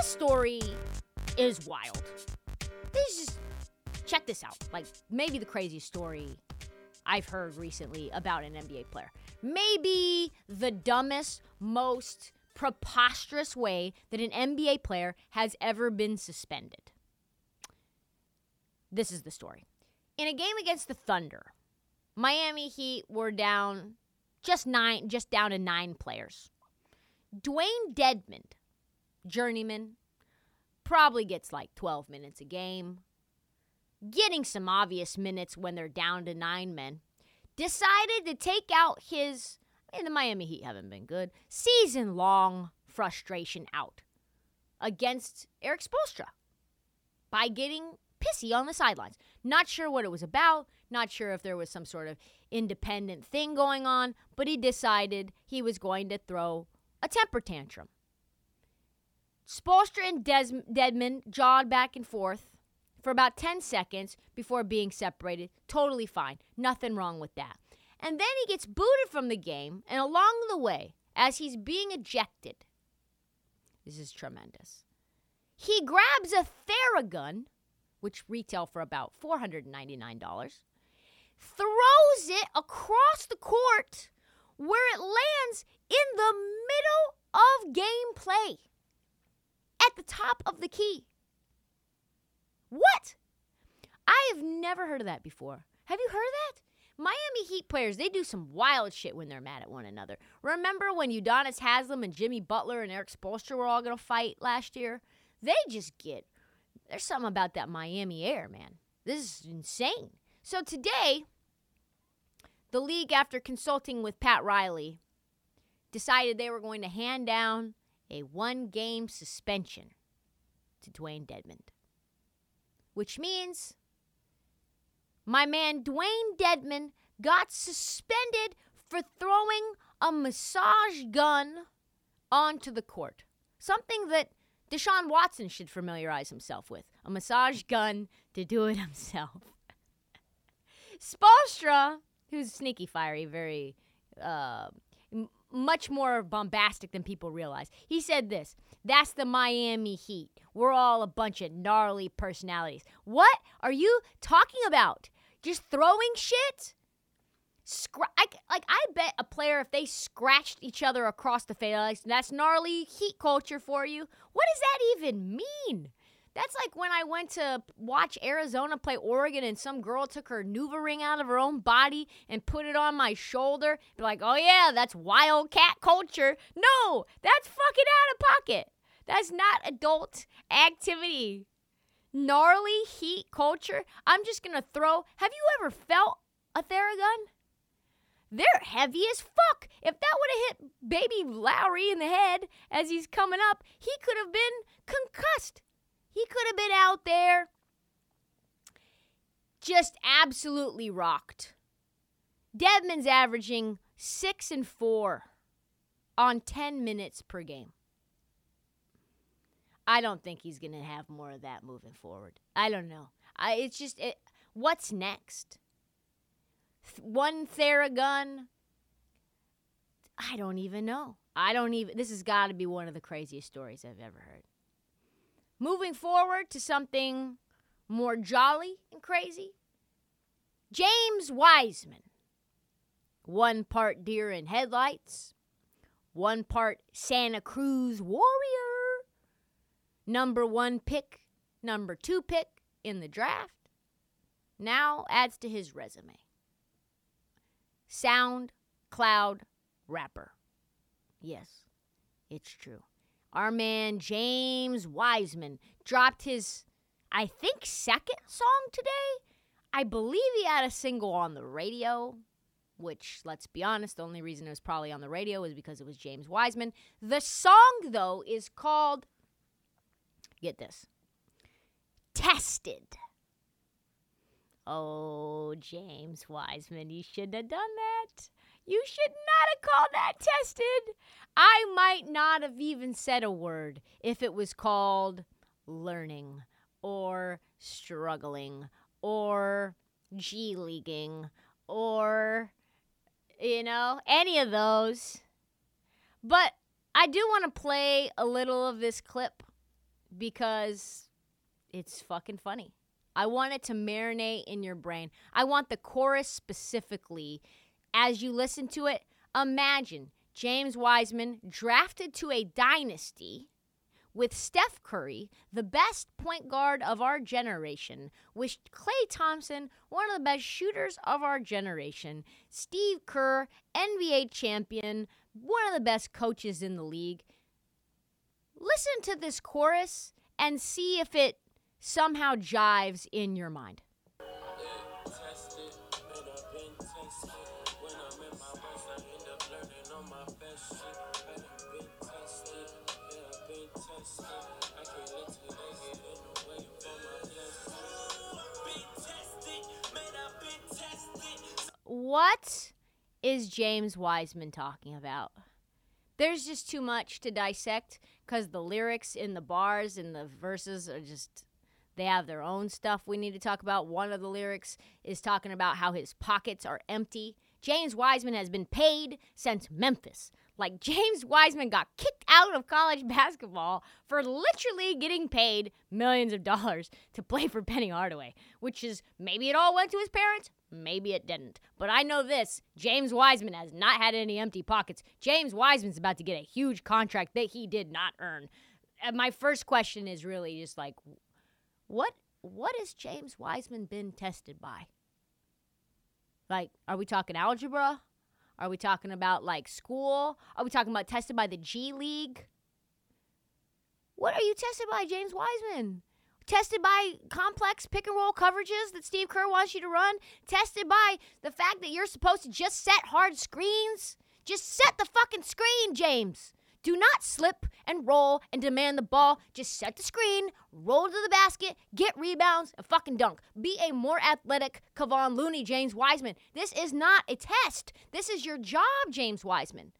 This story is wild. This is check this out. Like maybe the craziest story I've heard recently about an NBA player. Maybe the dumbest, most preposterous way that an NBA player has ever been suspended. This is the story. In a game against the Thunder, Miami Heat were down just nine, just down to nine players. Dewayne Dedmon, journeyman, probably gets like 12 minutes a game, getting some obvious minutes when they're down to nine men, decided to take out his, and the Miami Heat haven't been good, season long frustration out against Erik Spoelstra by getting pissy on the sidelines. Not sure what it was about, not sure if there was some sort of independent thing going on, but he decided he was going to throw a temper tantrum. Spoelstra and Des- Dedmon jawed back and forth for about 10 seconds before being separated. Totally fine. Nothing wrong with that. And then he gets booted from the game, and along the way, as he's being ejected, this is tremendous. He grabs a Theragun, which retail for about $499, throws it across the court where it lands in the middle of gameplay at the top of the key. What? I have never heard of that before. Have you heard that? Miami Heat players, they do some wild shit when they're mad at one another. Remember when Udonis Haslem and Jimmy Butler and Erik Spoelstra were all going to fight last year? They just get, there's something about that Miami air, man. This is insane. So today, the league, after consulting with Pat Riley, decided they were going to hand down a one game suspension to Dewayne Dedmon. Which means my man Dewayne Dedmon got suspended for throwing a massage gun onto the court. Something that Deshaun Watson should familiarize himself with a massage gun to do it himself. Spoelstra, who's sneaky, fiery, very uh, much more bombastic than people realize. He said this That's the Miami Heat. We're all a bunch of gnarly personalities. What are you talking about? Just throwing shit? Scra- I, like I bet a player if they scratched each other across the face, that's gnarly heat culture for you. What does that even mean? That's like when I went to watch Arizona play Oregon and some girl took her NuvaRing out of her own body and put it on my shoulder. Be like, oh yeah, that's wildcat culture. No, that's fucking out of pocket. That's not adult activity. Gnarly heat culture. I'm just gonna throw. Have you ever felt a Theragun? They're heavy as fuck. If that would have hit baby Lowry in the head as he's coming up, he could have been concussed. He could have been out there just absolutely rocked. Dedmon's averaging six and four on 10 minutes per game. I don't think he's going to have more of that moving forward. I don't know. I, it's just, it, what's next? Th- one Theragun? I don't even know. I don't even, this has got to be one of the craziest stories I've ever heard. Moving forward to something more jolly and crazy. James Wiseman. One part deer in headlights, one part Santa Cruz Warrior, number one pick, number two pick in the draft, now adds to his resume. Sound Cloud rapper. Yes, it's true. Our man James Wiseman dropped his, I think, second song today. I believe he had a single on the radio, which, let's be honest, the only reason it was probably on the radio is because it was James Wiseman. The song, though, is called, get this, Tested. Oh, James Wiseman, you shouldn't have done that. You should not have called that tested. I might not have even said a word if it was called learning or struggling or G leaguing or, you know, any of those. But I do want to play a little of this clip because it's fucking funny. I want it to marinate in your brain. I want the chorus specifically as you listen to it, imagine James Wiseman drafted to a dynasty with Steph Curry, the best point guard of our generation, with Klay Thompson, one of the best shooters of our generation, Steve Kerr, NBA champion, one of the best coaches in the league. Listen to this chorus and see if it somehow jives in your mind. What is James Wiseman talking about? There's just too much to dissect because the lyrics in the bars and the verses are just, they have their own stuff we need to talk about. One of the lyrics is talking about how his pockets are empty. James Wiseman has been paid since Memphis. Like James Wiseman got kicked out of college basketball for literally getting paid millions of dollars to play for Penny Hardaway, which is maybe it all went to his parents, maybe it didn't. But I know this James Wiseman has not had any empty pockets. James Wiseman's about to get a huge contract that he did not earn. And my first question is really just like, what what has James Wiseman been tested by? Like, are we talking algebra? Are we talking about like school? Are we talking about tested by the G League? What are you tested by, James Wiseman? Tested by complex pick and roll coverages that Steve Kerr wants you to run? Tested by the fact that you're supposed to just set hard screens? Just set the fucking screen, James. Do not slip and roll and demand the ball. Just set the screen, roll to the basket, get rebounds, and fucking dunk. Be a more athletic Kevon Looney, James Wiseman. This is not a test. This is your job, James Wiseman.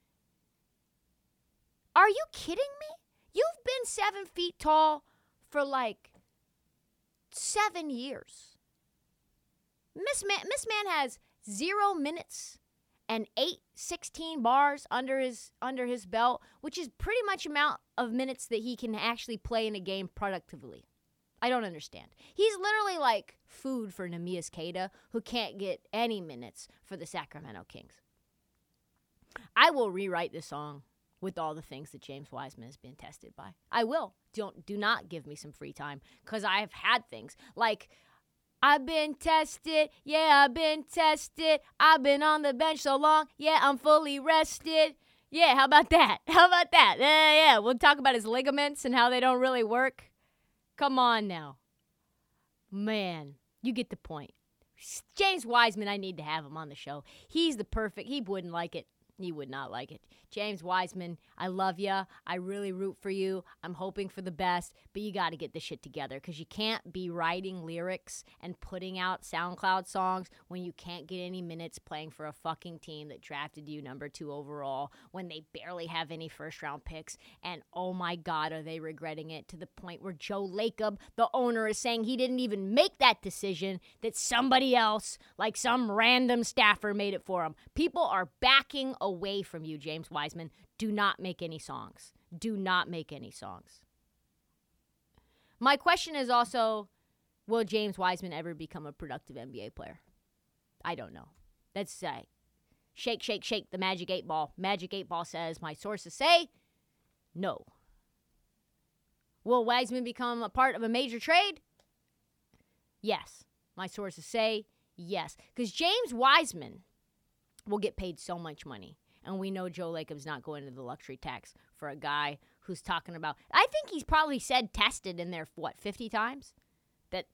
Are you kidding me? You've been seven feet tall for like seven years. Miss Man, Miss Man has zero minutes and eight 16 bars under his under his belt, which is pretty much amount of minutes that he can actually play in a game productively. I don't understand. He's literally like food for Neemias Queta, who can't get any minutes for the Sacramento Kings. I will rewrite this song with all the things that James Wiseman has been tested by. I will. Don't do not give me some free time because I have had things like I've been tested, yeah, I've been tested. I've been on the bench so long, yeah, I'm fully rested. Yeah, how about that? How about that? Yeah, yeah, we'll talk about his ligaments and how they don't really work. Come on now. Man, you get the point. James Wiseman, I need to have him on the show. He's the perfect, he wouldn't like it. He would not like it. James Wiseman, I love you. I really root for you. I'm hoping for the best, but you got to get this shit together because you can't be writing lyrics and putting out SoundCloud songs when you can't get any minutes playing for a fucking team that drafted you number two overall when they barely have any first round picks. And oh my God, are they regretting it to the point where Joe Lacob, the owner, is saying he didn't even make that decision, that somebody else, like some random staffer, made it for him. People are backing away from you, James Wiseman. Do not make any songs. Do not make any songs. My question is also will James Wiseman ever become a productive NBA player? I don't know. That's uh, Shake, shake, shake the magic eight ball. Magic eight ball says, my sources say no. Will Wiseman become a part of a major trade? Yes. My sources say yes. Because James Wiseman will get paid so much money. And we know Joe Lacob's not going to the luxury tax for a guy who's talking about. I think he's probably said tested in there, what, 50 times? That,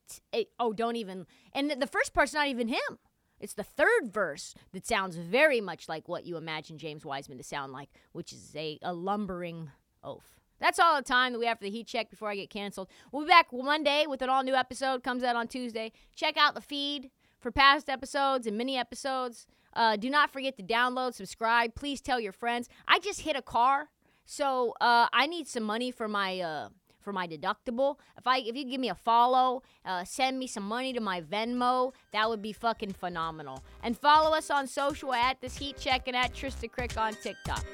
oh, don't even. And the first part's not even him. It's the third verse that sounds very much like what you imagine James Wiseman to sound like, which is a, a lumbering oath. That's all the time that we have for the heat check before I get canceled. We'll be back Monday with an all new episode. Comes out on Tuesday. Check out the feed for past episodes and mini episodes. Uh, do not forget to download, subscribe. Please tell your friends. I just hit a car, so uh, I need some money for my uh, for my deductible. If I if you give me a follow, uh, send me some money to my Venmo, that would be fucking phenomenal. And follow us on social at this heat check and at Trysta Krick on TikTok.